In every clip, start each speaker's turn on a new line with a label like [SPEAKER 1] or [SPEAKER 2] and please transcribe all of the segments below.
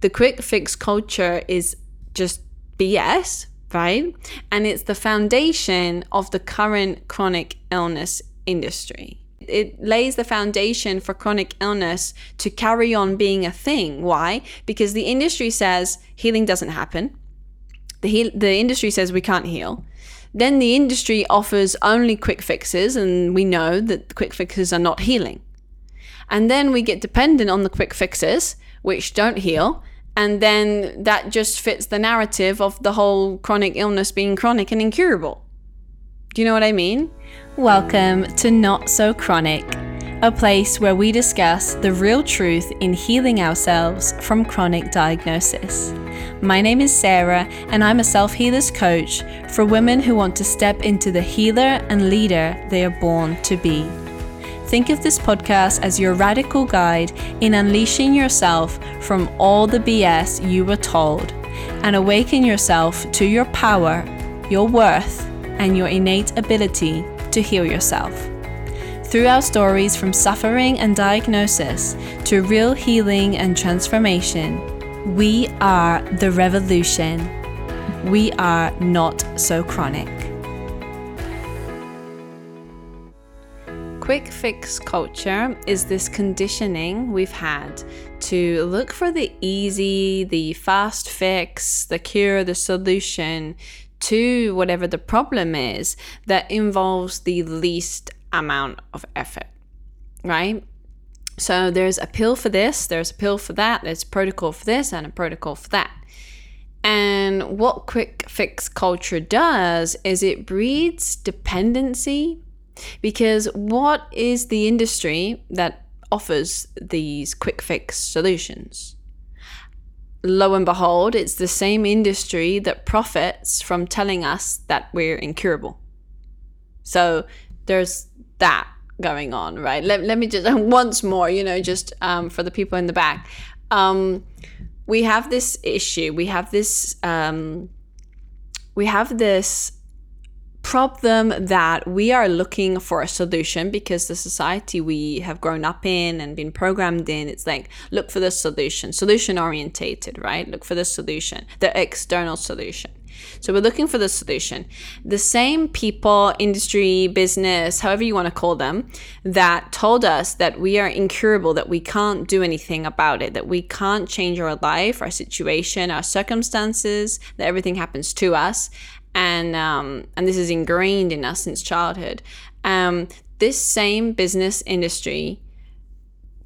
[SPEAKER 1] The quick fix culture is just BS, right? And it's the foundation of the current chronic illness industry. It lays the foundation for chronic illness to carry on being a thing. Why? Because the industry says healing doesn't happen. The, heal- the industry says we can't heal. Then the industry offers only quick fixes, and we know that quick fixes are not healing. And then we get dependent on the quick fixes, which don't heal. And then that just fits the narrative of the whole chronic illness being chronic and incurable. Do you know what I mean?
[SPEAKER 2] Welcome to Not So Chronic, a place where we discuss the real truth in healing ourselves from chronic diagnosis. My name is Sarah, and I'm a self healers coach for women who want to step into the healer and leader they are born to be. Think of this podcast as your radical guide in unleashing yourself from all the BS you were told and awaken yourself to your power, your worth, and your innate ability to heal yourself. Through our stories from suffering and diagnosis to real healing and transformation, we are the revolution. We are not so chronic.
[SPEAKER 1] Quick fix culture is this conditioning we've had to look for the easy, the fast fix, the cure, the solution to whatever the problem is that involves the least amount of effort, right? So there's a pill for this, there's a pill for that, there's a protocol for this and a protocol for that. And what quick fix culture does is it breeds dependency because what is the industry that offers these quick fix solutions? Lo and behold, it's the same industry that profits from telling us that we're incurable. So there's that going on, right? Let, let me just, once more, you know, just um, for the people in the back. Um, we have this issue, we have this, um, we have this problem that we are looking for a solution because the society we have grown up in and been programmed in it's like look for the solution solution orientated right? Look for the solution the external solution. So we're looking for the solution. The same people industry business however you want to call them that told us that we are incurable that we can't do anything about it that we can't change our life our situation our circumstances that everything happens to us and um, and this is ingrained in us since childhood. Um, this same business industry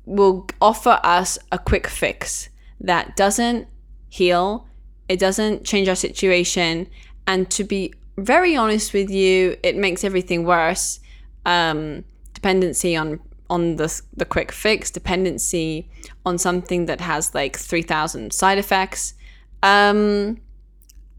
[SPEAKER 1] will offer us a quick fix that doesn't heal, it doesn't change our situation, and to be very honest with you, it makes everything worse. Um, dependency on on the the quick fix, dependency on something that has like three thousand side effects. Um,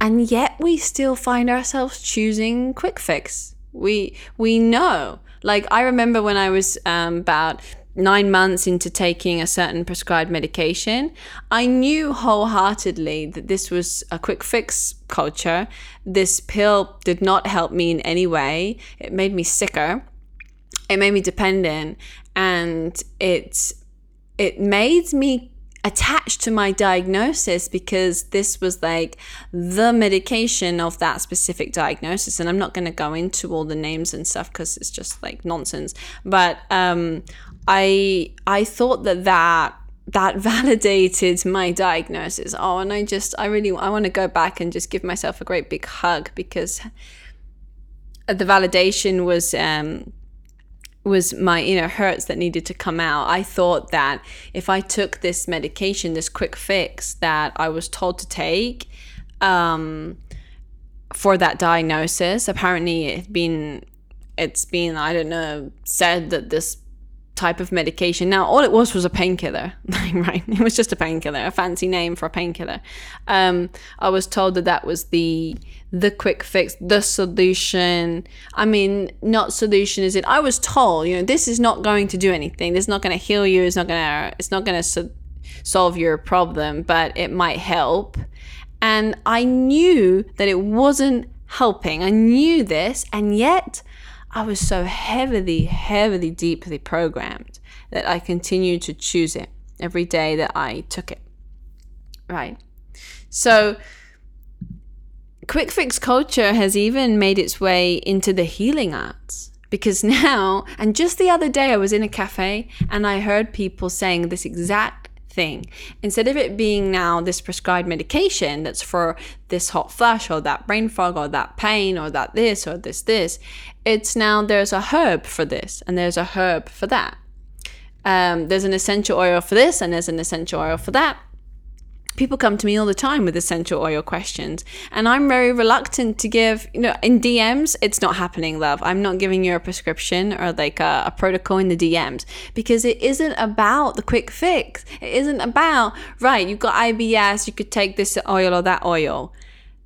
[SPEAKER 1] and yet we still find ourselves choosing quick fix. We we know. Like i remember when i was um, about nine months into taking a certain prescribed medication i knew wholeheartedly that this was a quick fix culture. This pill did not help me in any way. It made me sicker. It made me dependent. And it it made me attached to my diagnosis because this was like the medication of that specific diagnosis. And i'm not going to go into all the names and stuff because it's just like nonsense. But um, i i thought that that that validated my diagnosis. Oh and i just i really i want to go back and just give myself a great big hug because the validation was um, was my inner hurts that needed to come out. I thought that if I took this medication, this quick fix that I was told to take um, for that diagnosis, apparently it's been it's been I don't know said that this type of medication. Now, all it was was a painkiller, right? It was just a painkiller, a fancy name for a painkiller. Um, I was told that that was the the quick fix, the solution. I mean, not solution is it? I was told, you know, this is not going to do anything. This is not going to heal you. It's not going to. It's not going to so- solve your problem, but it might help. And I knew that it wasn't helping. I knew this, and yet I was so heavily, heavily, deeply programmed that I continued to choose it every day that I took it. right? So, quick fix culture has even made its way into the healing arts because now, and just the other day, I was in a cafe and I heard people saying this exact thing. Instead of it being now this prescribed medication that's for this hot flash or that brain fog or that pain or that this or this, this, it's now there's a herb for this and there's a herb for that. Um, there's an essential oil for this and there's an essential oil for that people come to me all the time with essential oil questions and i'm very reluctant to give you know in dms it's not happening love. I'm not giving you a prescription or like a, a, protocol in the dms because it isn't about the quick fix. It isn't about right you've got ibs you could take this oil or that oil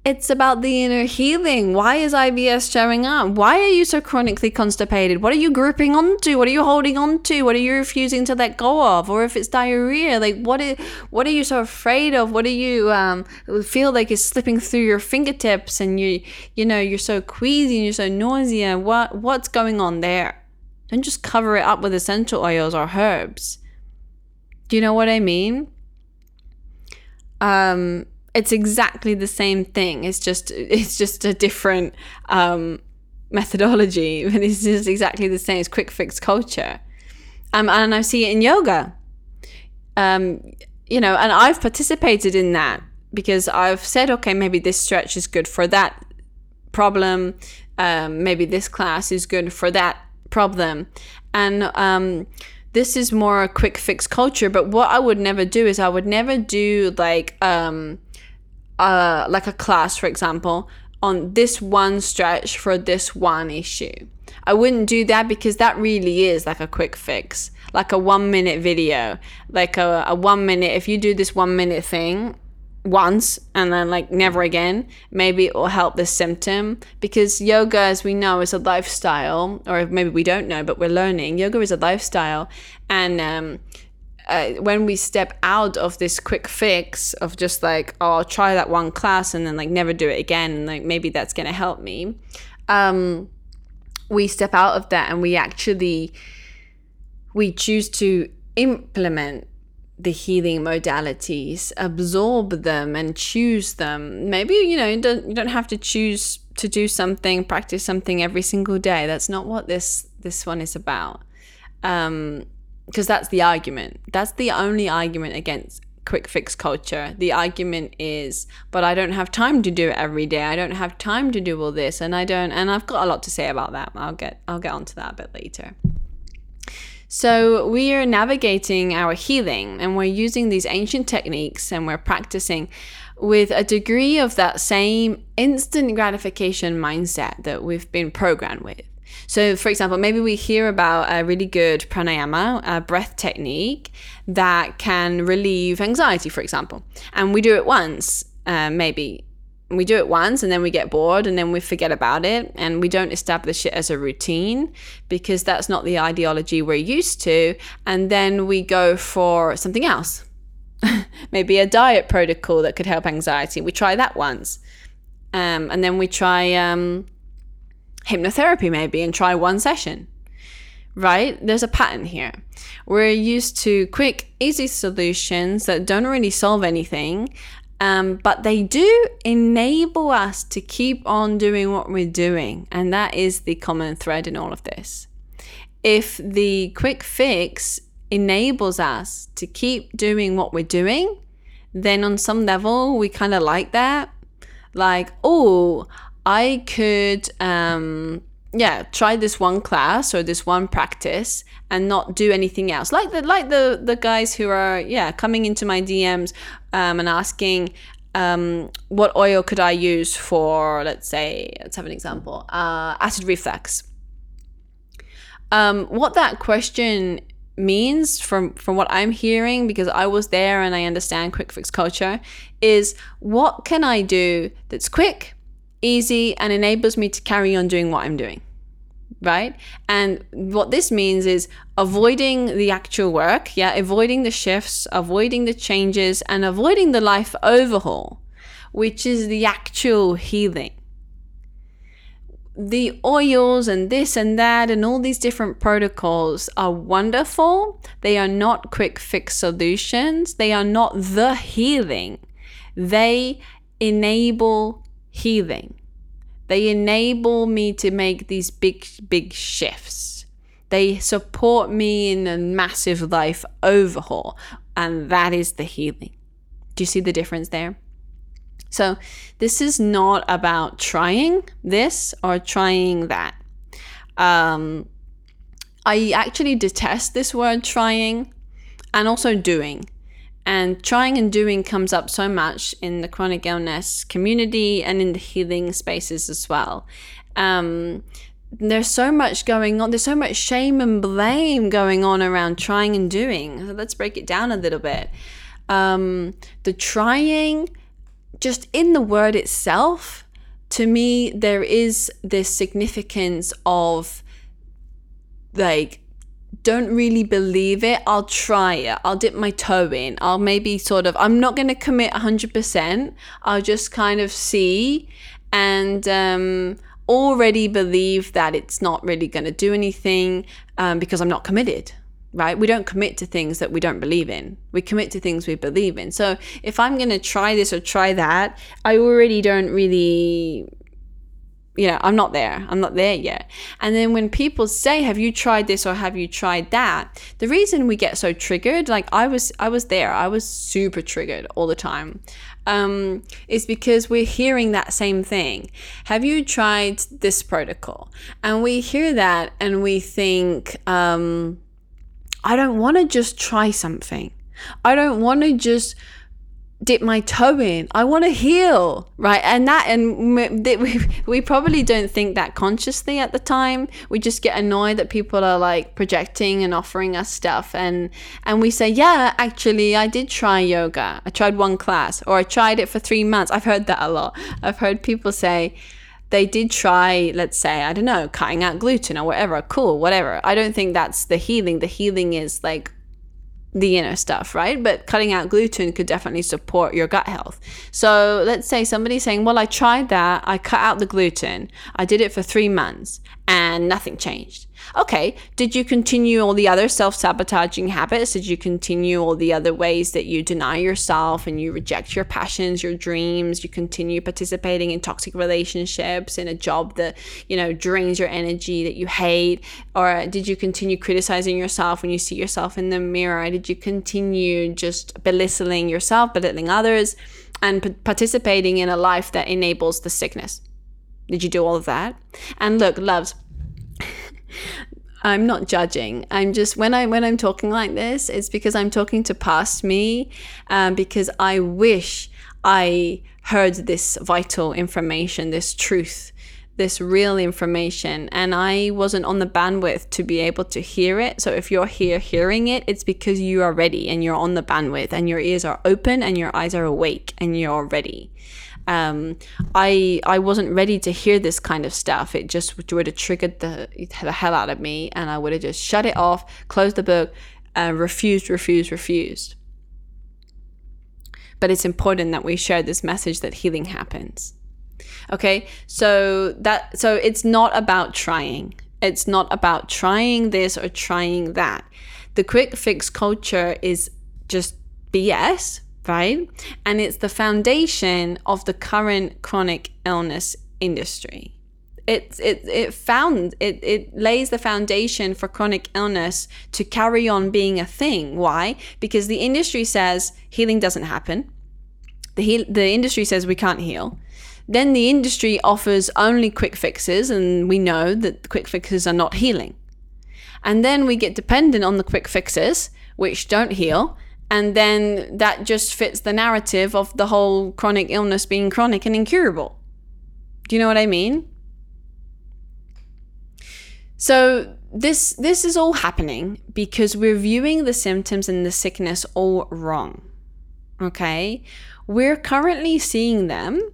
[SPEAKER 1] it's about the inner healing. Why is IBS showing up? Why are you so chronically constipated? What are you gripping onto? What are you holding onto? What are you refusing to let go of? Or if it's diarrhea, like what is what are you so afraid of? What do you um, feel like is slipping through your fingertips and you you know you're so queasy and you're so nausea? What what's going on there? Don't just cover it up with essential oils or herbs. Do you know what I mean? Um it's exactly the same thing. It's just it's just a different um, methodology, but it's just exactly the same. It's quick fix culture, um, and I see it in yoga. Um, you know, and I've participated in that because I've said, okay, maybe this stretch is good for that problem. Um, maybe this class is good for that problem, and um, this is more a quick fix culture. But what I would never do is I would never do like um, uh, like a class, for example, on this one stretch for this one issue. I wouldn't do that because that really is like a quick fix, like a one minute video, like a, a one minute. If you do this one minute thing once and then like never again, maybe it will help this symptom because yoga, as we know, is a lifestyle, or maybe we don't know, but we're learning. Yoga is a lifestyle, and um, uh, when we step out of this quick fix of just like oh i'll try that one class and then like never do it again like maybe that's to help me um, we step out of that and we actually we choose to implement the healing modalities absorb them and choose them. Maybe you know you don't, you don't have to choose to do something practice something every single day. That's not what this this one is about. Um, because that's the argument. That's the only argument against quick fix culture. The argument is, but I don't have time to do it every day. I don't have time to do all this, and I don't. And I've got a lot to say about that. I'll get I'll get onto that a bit later. So we are navigating our healing, and we're using these ancient techniques, and we're practicing with a degree of that same instant gratification mindset that we've been programmed with. So, for example, maybe we hear about a really good pranayama, a breath technique that can relieve anxiety, for example, and we do it once, uh, maybe. We do it once and then we get bored and then we forget about it and we don't establish it as a routine because that's not the ideology we're used to. And then we go for something else, maybe a diet protocol that could help anxiety. We try that once. Um, and then we try um, hypnotherapy maybe and try one session. Right? There's a pattern here. We're used to quick, easy solutions that don't really solve anything, um, but they do enable us to keep on doing what we're doing. And that is the common thread in all of this. If the quick fix enables us to keep doing what we're doing, then on some level, we kind of like that. Like, oh, I could, um, yeah, try this one class or this one practice and not do anything else. Like the like the the guys who are yeah coming into my DMs um, and asking. Um, what oil could I use for, let's say, let's have an example, uh, acid reflux? Um, what that question means from from what I'm hearing because I was there and I understand quick fix culture is what can I do that's quick easy, and enables me to carry on doing what I'm doing. Right? And what this means is avoiding the actual work, yeah, avoiding the shifts, avoiding the changes, and avoiding the life overhaul, which is the actual healing the oils and this and that and all these different protocols are wonderful. They are not quick fix solutions. They are not the healing. they enable healing. They enable me to make these big, big shifts. They support me in a massive life overhaul, and that is the healing. Do you see the difference there? So, this is not about trying this or trying that. Um, I actually detest this word trying and also doing. And trying and doing comes up so much in the chronic illness community and in the healing spaces as well. Um, there's so much going on. There's so much shame and blame going on around trying and doing. let's break it down a little bit. Um, the trying, just in the word itself, to me, there is this significance of like don't really believe it, I'll try it. I'll dip my toe in. I'll maybe sort of, I'm not going to commit 100%. I'll just kind of see and um, already believe that it's not really going to do anything um, because I'm not committed. Right? We don't commit to things that we don't believe in. We commit to things we believe in. So if I'm going to try this or try that, I already don't really you know, I'm not there. I'm not there yet. And then when people say, "Have you tried this or have you tried that?" The reason we get so triggered, like I was, I was there. I was super triggered all the time. Um, is because we're hearing that same thing. Have you tried this protocol? And we hear that and we think, um, I don't want to just try something. I don't want to just dip my toe in. I want to heal, right? And that, and we, we probably don't think that consciously at the time. We just get annoyed that people are like projecting and offering us stuff, and and we say, yeah, actually, I did try yoga. I tried one class, or I tried it for three months. I've heard that a lot. I've heard people say they did try, let's say, I don't know, cutting out gluten or whatever. Cool, whatever. I don't think that's the healing. The healing is like the inner stuff, right? But cutting out gluten could definitely support your gut health. So let's say somebody's saying, Well, I tried that, I cut out the gluten, I did it for three months, and nothing changed. Okay, did you continue all the other self sabotaging habits? Did you continue all the other ways that you deny yourself and you reject your passions, your dreams? You continue participating in toxic relationships, in a job that, you know, drains your energy that you hate? Or did you continue criticizing yourself when you see yourself in the mirror? Did you continue just belittling yourself, belittling others, and p- participating in a life that enables the sickness? Did you do all of that? And look, loves, I'm not judging. I'm just when I when I'm talking like this, it's because I'm talking to past me, um, because I wish I heard this vital information, this truth, this real information, and I wasn't on the bandwidth to be able to hear it. So if you're here hearing it, it's because you are ready and you're on the bandwidth, and your ears are open and your eyes are awake and you're ready um, I I wasn't ready to hear this kind of stuff. It just would have triggered the the hell out of me, and I would have just shut it off, closed the book, uh, refused, refused, refused. But it's important that we share this message that healing happens. Okay, so that so it's not about trying. It's not about trying this or trying that. The quick fix culture is just BS right? And it's the foundation of the current chronic illness industry. It, it, it found it, it lays the foundation for chronic illness to carry on being a thing. Why? Because the industry says healing doesn't happen. The, heal, the industry says we can't heal. Then the industry offers only quick fixes, and we know that the quick fixes are not healing. And then we get dependent on the quick fixes, which don't heal, and then that just fits the narrative of the whole chronic illness being chronic and incurable. Do you know what I mean? So this this is all happening because we're viewing the symptoms and the sickness all wrong. Okay? We're currently seeing them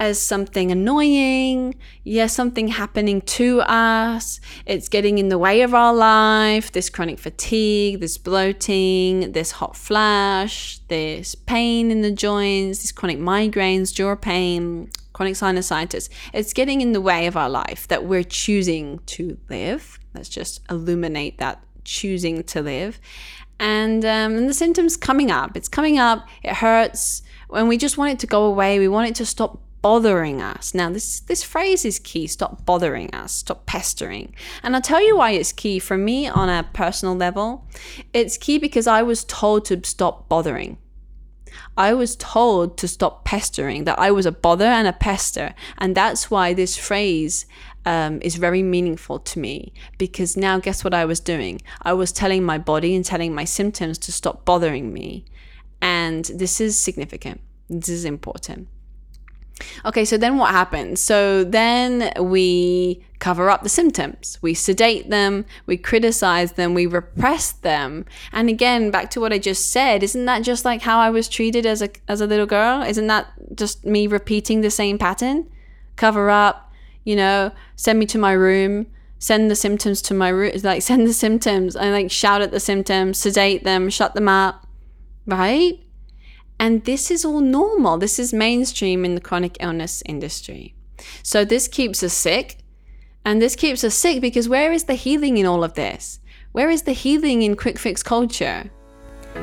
[SPEAKER 1] as something annoying, yes, something happening to us, it's getting in the way of our life, this chronic fatigue, this bloating, this hot flash, this pain in the joints, these chronic migraines, jaw pain, chronic sinusitis. It's getting in the way of our life that we're choosing to live. Let's just illuminate that choosing to live. And, um, and the symptoms coming up. It's coming up, it hurts when we just want it to go away. We want it to stop bothering us. Now, this this phrase is key. Stop bothering us. Stop pestering. And I'll tell you why it's key. For me, on a personal level, it's key because I was told to stop bothering. I was told to stop pestering, that I was a bother and a pester. And that's why this phrase um, is very meaningful to me because now, guess what I was doing? I was telling my body and telling my symptoms to stop bothering me. And this is significant. This is important. Okay, so then what happens? So then we cover up the symptoms. We sedate them, we criticize them, we repress them. And again, back to what I just said, isn't that just like how I was treated as a as a little girl? Isn't that just me repeating the same pattern? Cover up, you know, send me to my room, send the symptoms to my room, like send the symptoms and like shout at the symptoms, sedate them, shut them up, right? And this is all normal. This is mainstream in the chronic illness industry. So this keeps us sick. And this keeps us sick because where is the healing in all of this? Where is the healing in quick fix culture?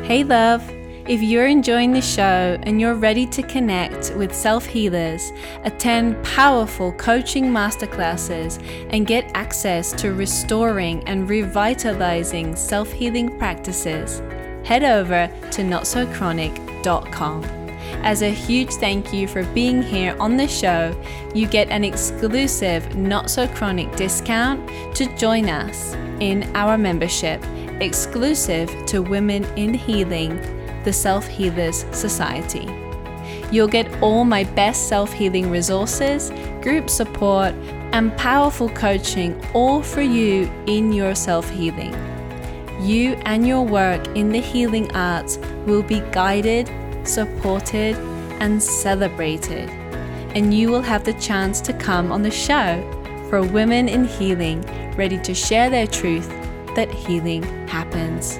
[SPEAKER 2] Hey, love. If you're enjoying the show and you're ready to connect with self healers, attend powerful coaching masterclasses, and get access to restoring and revitalizing self healing practices, head over to notsochronic.com. As a huge thank you for being here on the show, you get an exclusive Not So Chronic discount to join us in our membership, exclusive to Women in Healing, the Self Healers Society. You'll get all my best self healing resources, group support, and powerful coaching all for you in your self healing you and your work in the healing arts will be guided, supported, and celebrated. And you will have the chance to come on the show for women in healing ready to share their truth that healing happens.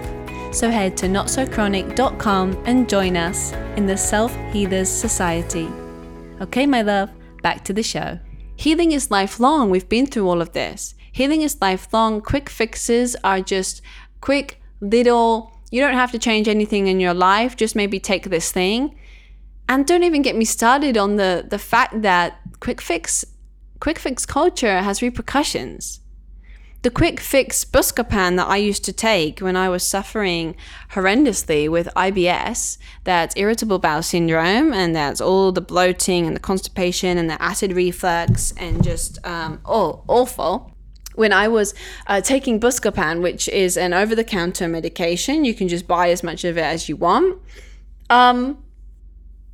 [SPEAKER 2] So head to notsochronic.com and join us in the Self Healers Society. Okay, my love, back to the show.
[SPEAKER 1] Healing is lifelong. We've been through all of this. Healing is lifelong. Quick fixes are just quick little you don't have to change anything in your life just maybe take this thing. And don't even get me started on the the fact that quick fix quick fix culture has repercussions. The quick fix buscopan that I used to take when I was suffering horrendously with IBS, that's irritable bowel syndrome, and that's all the bloating and the constipation and the acid reflux and just um, oh awful when I was uh, taking Buscopan, which is an over the counter medication, you can just buy as much of it as you want. Um,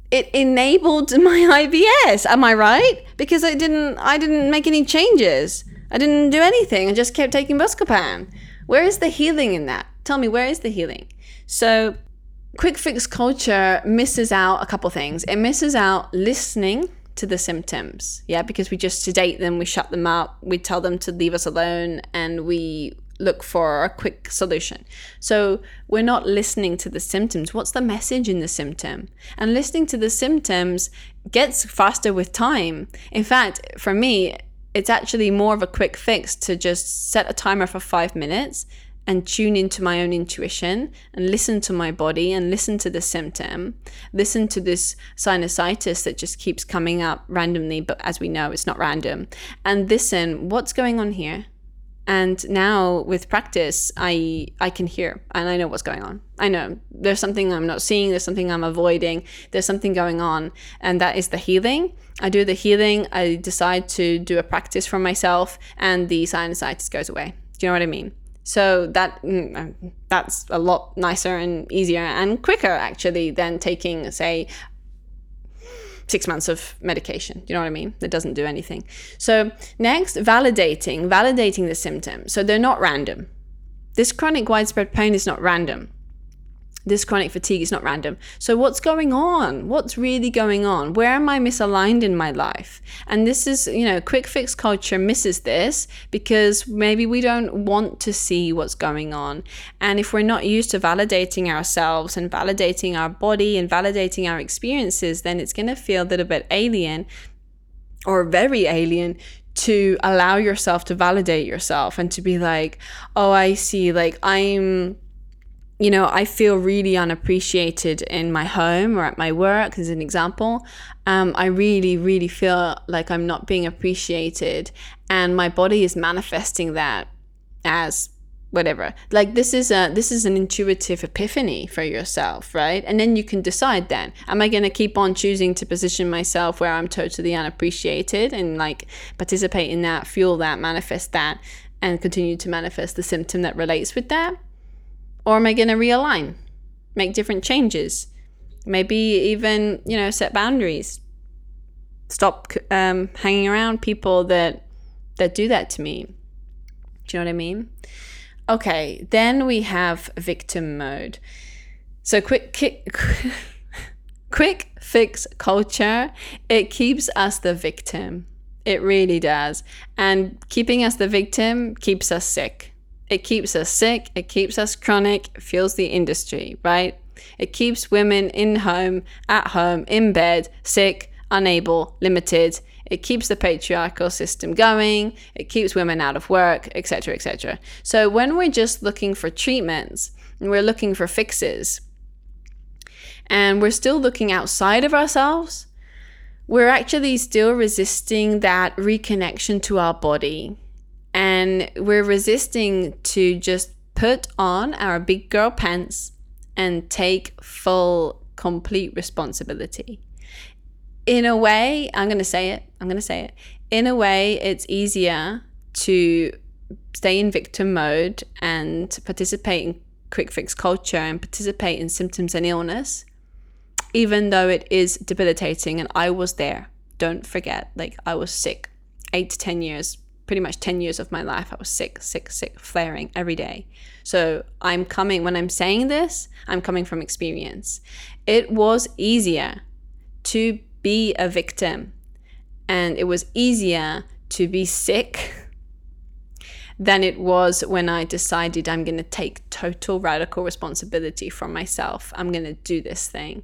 [SPEAKER 1] it enabled my IBS. Am I right? Because I didn't, I didn't make any changes. I didn't do anything. I just kept taking Buscopan. Where is the healing in that? Tell me, where is the healing? So, quick fix culture misses out a couple things. It misses out listening to the symptoms. Yeah, because we just sedate them, we shut them up, we tell them to leave us alone, and we look for a quick solution. So we're not listening to the symptoms. What's the message in the symptom? And listening to the symptoms gets faster with time. In fact, for me, it's actually more of a quick fix to just set a timer for five minutes and tune into my own intuition and listen to my body and listen to the symptom, listen to this sinusitis that just keeps coming up randomly, but as we know, it's not random, and listen, what's going on here? And now with practice, I I can hear and I know what's going on. I know there's something I'm not seeing, there's something I'm avoiding, there's something going on, and that is the healing. I do the healing, I decide to do a practice for myself, and the sinusitis goes away. Do you know what I mean? So that mm, uh, that's a lot nicer and easier and quicker actually than taking say six months of medication. You know what I mean? That doesn't do anything. So next, validating, validating the symptoms. So they're not random. This chronic widespread pain is not random this chronic fatigue is not random. So, what's going on? What's really going on? Where am I misaligned in my life? And this is, you know, quick fix culture misses this because maybe we don't want to see what's going on. And if we're not used to validating ourselves and validating our body and validating our experiences, then it's going to feel a little bit alien or very alien to allow yourself to validate yourself and to be like, oh, I see, like I'm you know, I feel really unappreciated in my home or at my work, as an example. Um, I really, really feel like I'm not being appreciated, and my body is manifesting that as whatever. Like this is a this is an intuitive epiphany for yourself right? And then you can decide then am i going to keep on choosing to position myself where i'm totally unappreciated and like participate in that fuel that manifest that and continue to manifest the symptom that relates with that or am I going to realign, make different changes? Maybe even, you know, set boundaries. Stop um, hanging around people that that do that to me. Do you know what I mean? Okay, then we have victim mode. So quick, quick, quick fix culture, it keeps us the victim. It really does. And keeping us the victim keeps us sick. It keeps us sick, it keeps us chronic, fuels the industry, right? It keeps women in home, at home, in bed, sick, unable, limited. It keeps the patriarchal system going, it keeps women out of work, etc., etc. So when we're just looking for treatments and we're looking for fixes, and we're still looking outside of ourselves, we're actually still resisting that reconnection to our body and we're resisting to just put on our big girl pants and take full, complete responsibility. In a way, I'm going to say it, I'm going to say it. In a way, it's easier to stay in victim mode and participate in quick fix culture and participate in symptoms and illness, even though it is debilitating. And I was there. Don't forget, like, I was sick eight to 10 years pretty much 10 years of my life, I was sick, sick, sick, flaring every day. So I'm coming, when I'm saying this, I'm coming from experience. It was easier to be a victim, and it was easier to be sick than it was when I decided I'm going to take total radical responsibility for myself. I'm going to do this thing.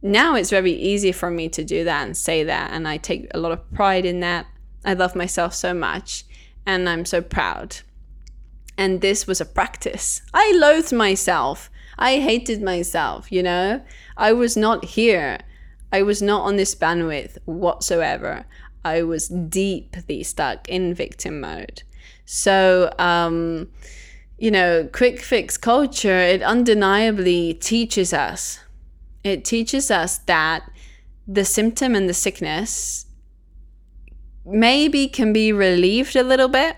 [SPEAKER 1] Now it's very easy for me to do that and say that, and I take a lot of pride in that. I love myself so much and I'm so proud. And this was a practice. I loathed myself. I hated myself, you know? I was not here. I was not on this bandwidth whatsoever. I was deeply stuck in victim mode. So, um, you know, quick fix culture, it undeniably teaches us. It teaches us that the symptom and the sickness maybe can be relieved a little bit.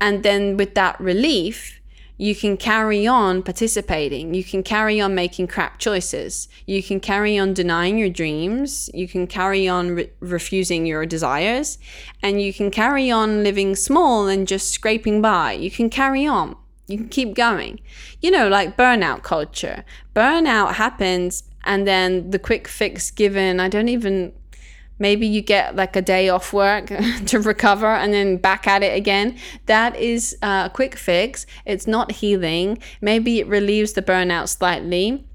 [SPEAKER 1] And then with that relief, you can carry on participating. You can carry on making crap choices. You can carry on denying your dreams. You can carry on re- refusing your desires. And you can carry on living small and just scraping by. You can carry on. You can keep going. You know, like burnout culture. Burnout happens, and then the quick fix given, I don't even maybe you get like a day off work to recover and then back at it again. That is a quick fix. It's not healing. Maybe it relieves the burnout slightly.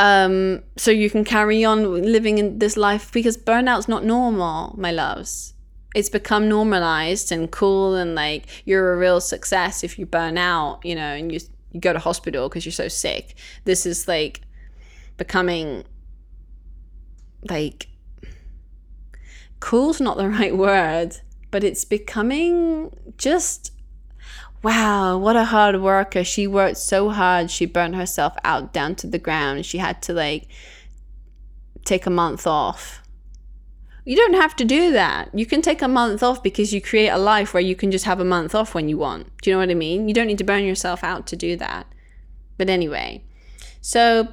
[SPEAKER 1] Um, so you can carry on living in this life because burnout's not normal my loves. It's become normalized and cool and like you're a real success if you burn out you know and you, you go to hospital because you're so sick. This is like becoming like cool's not the right word, but it's becoming just wow, what a hard worker. She worked so hard. She burned herself out down to the ground. She had to like take a month off. You don't have to do that. You can take a month off because you create a life where you can just have a month off when you want. Do you know what I mean? You don't need to burn yourself out to do that. But anyway, so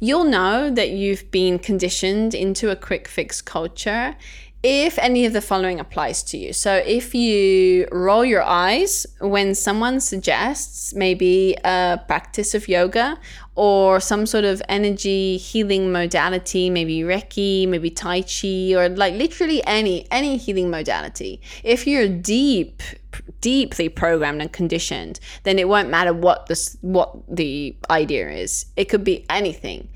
[SPEAKER 1] You'll know that you've been conditioned into a quick fix culture if any of the following applies to you. So, if you roll your eyes when someone suggests maybe a practice of yoga or some sort of energy healing modality, maybe Reiki, maybe Tai Chi, or like literally any any healing modality, if you're deep deeply programmed and conditioned, then it won't matter what this what the idea is. It could be anything.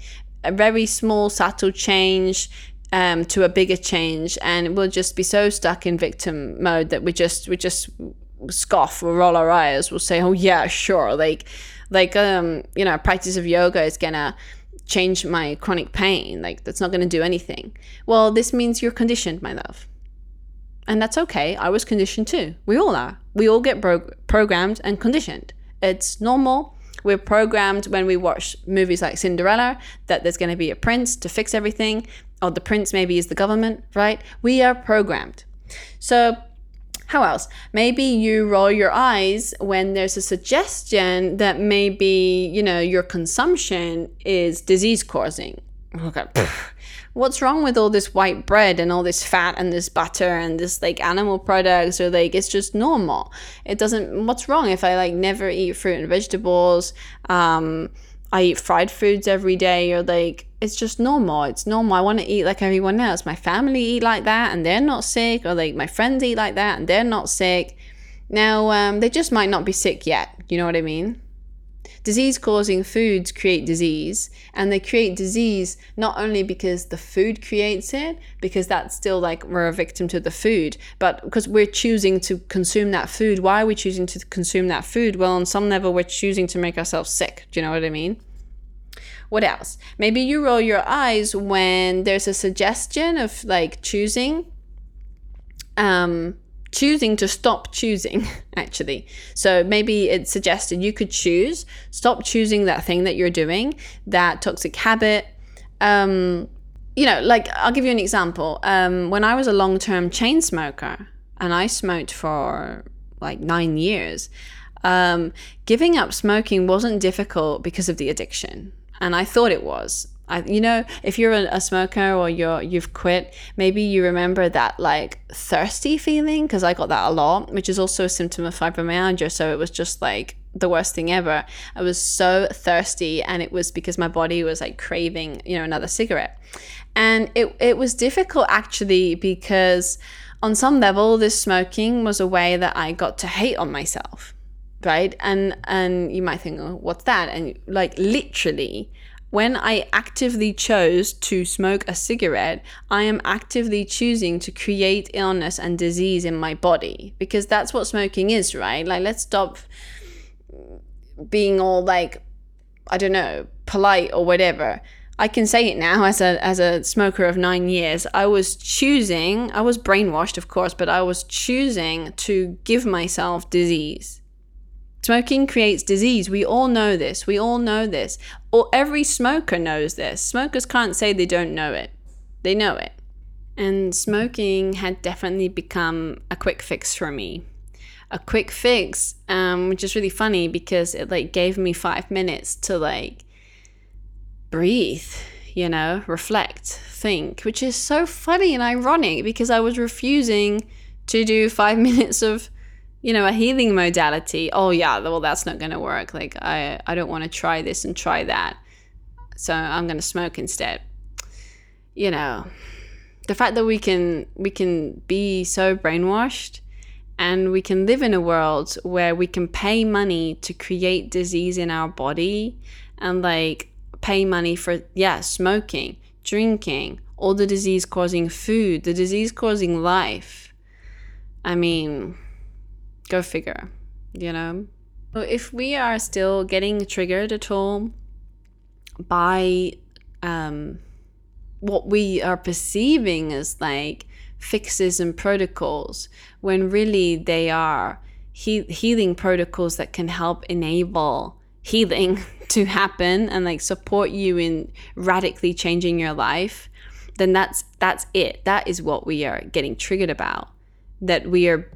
[SPEAKER 1] A very small, subtle change um, to a bigger change, and we'll just be so stuck in victim mode that we just we just scoff, we'll roll our eyes, we'll say, "Oh yeah, sure," like like um you know practice of yoga is gonna change my chronic pain. Like that's not gonna do anything. Well this means you're conditioned my love and that's okay i was conditioned too we all are we all get bro- programmed and conditioned it's normal we're programmed when we watch movies like Cinderella that there's going to be a prince to fix everything, or the prince maybe is the government, right? We are programmed. So how else? Maybe you roll your eyes when there's a suggestion that maybe, you know, your consumption is disease causing. Okay. What's wrong with all this white bread and all this fat and this butter and this like animal products or like it's just normal. It doesn't what's wrong if I like never eat fruit and vegetables? Um I eat fried foods every day or like it's just normal. It's normal. I want to eat like everyone else. My family eat like that and they're not sick or like my friends eat like that and they're not sick. Now um, they just might not be sick yet. You know what I mean? Disease causing foods create disease, and they create disease not only because the food creates it, because that's still like we're a victim to the food, but because we're choosing to consume that food. Why are we choosing to consume that food? Well, on some level, we're choosing to make ourselves sick. Do you know what I mean? What else? Maybe you roll your eyes when there's a suggestion of like choosing um choosing to stop choosing actually. So maybe it suggested you could choose stop choosing that thing that you're doing that toxic habit. Um, you know like i'll give you an example. Um, when i was a long-term chain smoker and i smoked for like nine years um, giving up smoking wasn't difficult because of the addiction. And i thought it was I, you know, if you're a, a, smoker or you're you've quit, maybe you remember that like thirsty feeling because I got that a lot, which is also a symptom of fibromyalgia. So it was just like the worst thing ever. I was so thirsty, and it was because my body was like craving, you know, another cigarette, and it it was difficult actually because on some level, this smoking was a way that I got to hate on myself, right? And and you might think, oh, what's that? And like literally when I actively chose to smoke a cigarette, I am actively choosing to create illness and disease in my body because that's what smoking is, right? Like, let's stop being all like, I don't know, polite or whatever. I can say it now as a as a smoker of 9 years. I was choosing, I was brainwashed of course, but I was choosing to give myself disease Smoking creates disease. We all know this. We all know this. Or every smoker knows this. Smokers can't say they don't know it. They know it. And smoking had definitely become a quick fix for me. A quick fix, um, which is really funny because it like gave me five minutes to like breathe, you know, reflect, think, which is so funny and ironic because I was refusing to do five minutes of you know, a healing modality, oh yeah, well that's not going to work. Like I I don't want to try this and try that. So I'm going to smoke instead. You know, the fact that we can we can be so brainwashed and we can live in a world where we can pay money to create disease in our body and like pay money for yeah, smoking, drinking, all the disease causing food, the disease causing life. I mean, Go figure, you know? So if we are still getting triggered at all by um, what we are perceiving as like fixes and protocols, when really they are he- healing protocols that can help enable healing to happen and like support you in radically changing your life then that's that's it that is what we are getting triggered about that we are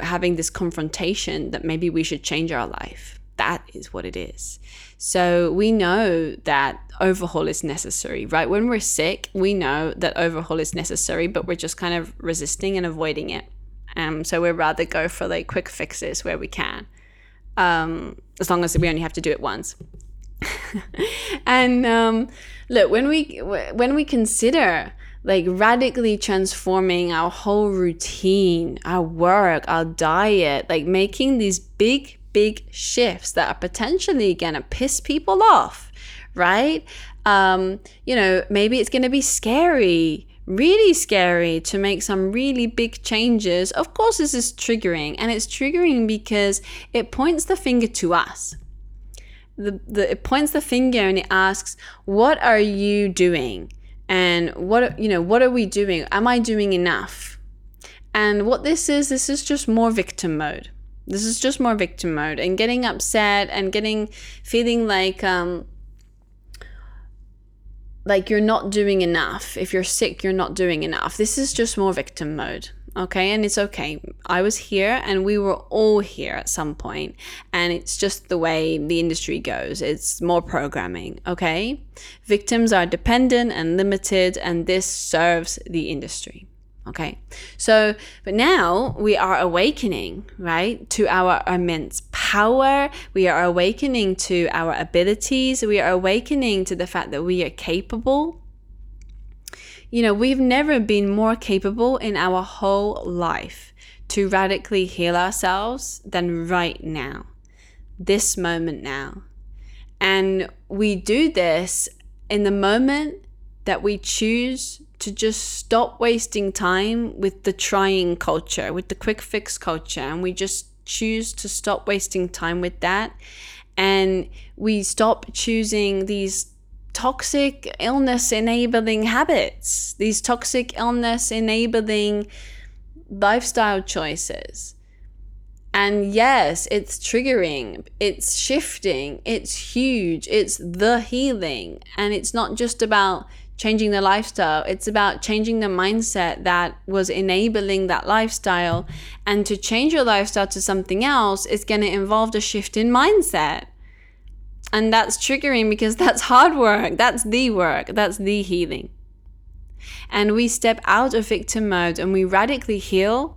[SPEAKER 1] having this confrontation that maybe we should change our life. That is what it is. So we know that overhaul is necessary, right? When we're sick, we know that overhaul is necessary, but we're just kind of resisting and avoiding it. Um, so we'd rather go for like quick fixes where we can, um, as long as we only have to do it once. and um, look, when we when we consider like radically transforming our whole routine, our work, our diet, like making these big, big shifts that are potentially gonna piss people off, right? Um, you know, maybe it's gonna be scary, really scary to make some really big changes. Of course, this is triggering, and it's triggering because it points the finger to us. the, the it points the finger and it asks, "What are you doing?" And what you know, what are we doing? Am I doing enough? And what this is, this is just more victim mode. This is just more victim mode and getting upset and getting feeling like um like you're not doing enough. If you're sick, you're not doing enough. This is just more victim mode. Okay, and it's okay. I was here and we were all here at some point, and it's just the way the industry goes. It's more programming, okay? Victims are dependent and limited, and this serves the industry. Okay. So, but now we are awakening, right, to our immense power. We are awakening to our abilities. We are awakening to the fact that we are capable. You know, we've never been more capable in our whole life to radically heal ourselves than right now, this moment now. And we do this in the moment that we choose to just stop wasting time with the trying culture, with the quick fix culture, and we just choose to stop wasting time with that. And we stop choosing these toxic illness enabling habits, these toxic illness enabling lifestyle choices. And yes, it's triggering, it's shifting, it's huge, it's the healing. And it's not just about changing the lifestyle. It's about changing the mindset that was enabling that lifestyle. And to change your lifestyle to something else is going to involve a shift in mindset. And that's triggering because that's hard work. That's the work. That's the healing. And we step out of victim mode and we radically heal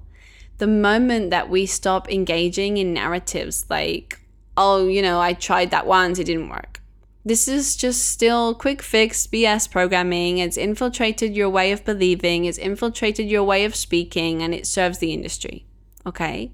[SPEAKER 1] the moment that we stop engaging in narratives like, oh, you know, I tried that once, it didn't work. This is just still quick fix BS programming. It's infiltrated your way of believing, it's infiltrated your way of speaking, and it serves the industry. Okay?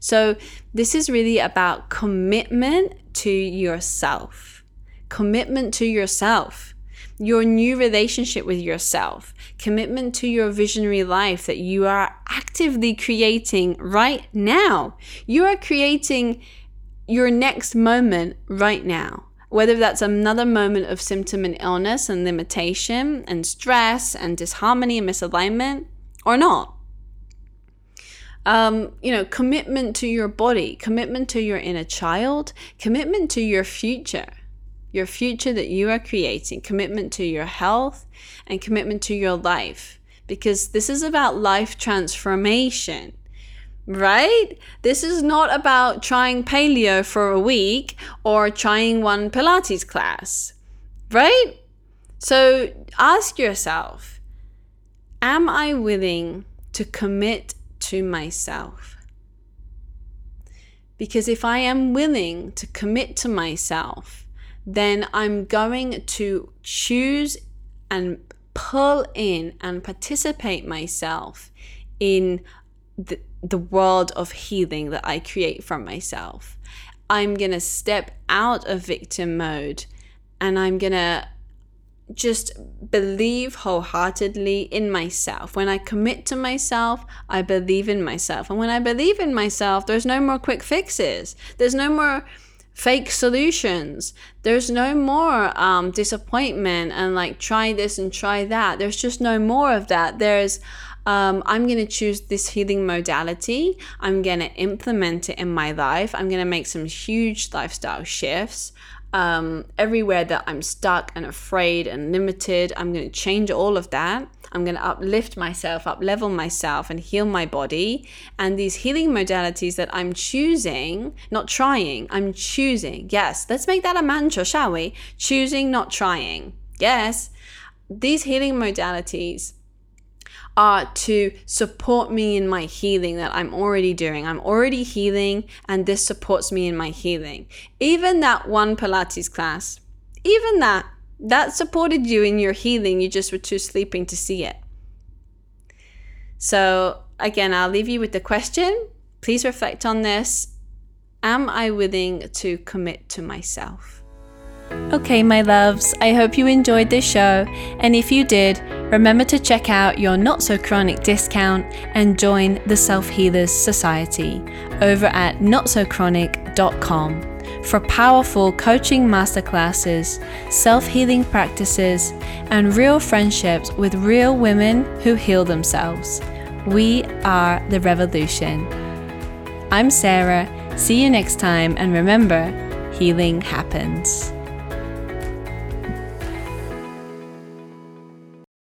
[SPEAKER 1] So, this is really about commitment to yourself. Commitment to yourself. Your new relationship with yourself. Commitment to your visionary life that you are actively creating right now. You are creating your next moment right now whether that's another moment of symptom and illness and limitation and stress and disharmony and misalignment or not. Um, you know, commitment to your body, commitment to your inner child, commitment to your future, your future that you are creating, commitment to your health, and commitment to your life. Because this is about life transformation right? This is not about trying paleo for a week or trying one Pilates class, right? So ask yourself Am I willing to commit to myself? Because if I am willing to commit to myself, then I'm going to choose and pull in and participate myself in the, the world of healing that I create from myself. I'm going to step out of victim mode and I'm going to just believe wholeheartedly in myself. When I commit to myself, I believe in myself. And when I believe in myself, there's no more quick fixes. There's no more fake solutions. There's no more um, disappointment and like try this and try that. There's just no more of that. There's um, I'm going to choose this healing modality. I'm going to implement it in my life. I'm going to make some huge lifestyle shifts. Um, everywhere that I'm stuck and afraid and limited, I'm going to change all of that. I'm going to uplift myself, up level myself, and heal my body. And these healing modalities that I'm choosing, not trying, I'm choosing. Yes, let's make that a mantra, shall we? Choosing, not trying. Yes, these healing modalities are to support me in my healing that I'm already doing. I'm already healing, and this supports me in my healing. Even that one Pilates class, even that, that supported you in your healing. You just were too sleeping to see it. So, again, I'll leave you with the question. Please reflect on this. Am I willing to commit to myself?
[SPEAKER 2] Okay, my loves, I hope you enjoyed this show, and if you did, remember to check out your Not So Chronic discount and join the Self Healers Society over at notsochronic.com for powerful coaching masterclasses, self healing practices, and real friendships with real women who heal themselves. We are the revolution. I'm Sarah. See you next time, and remember, healing happens.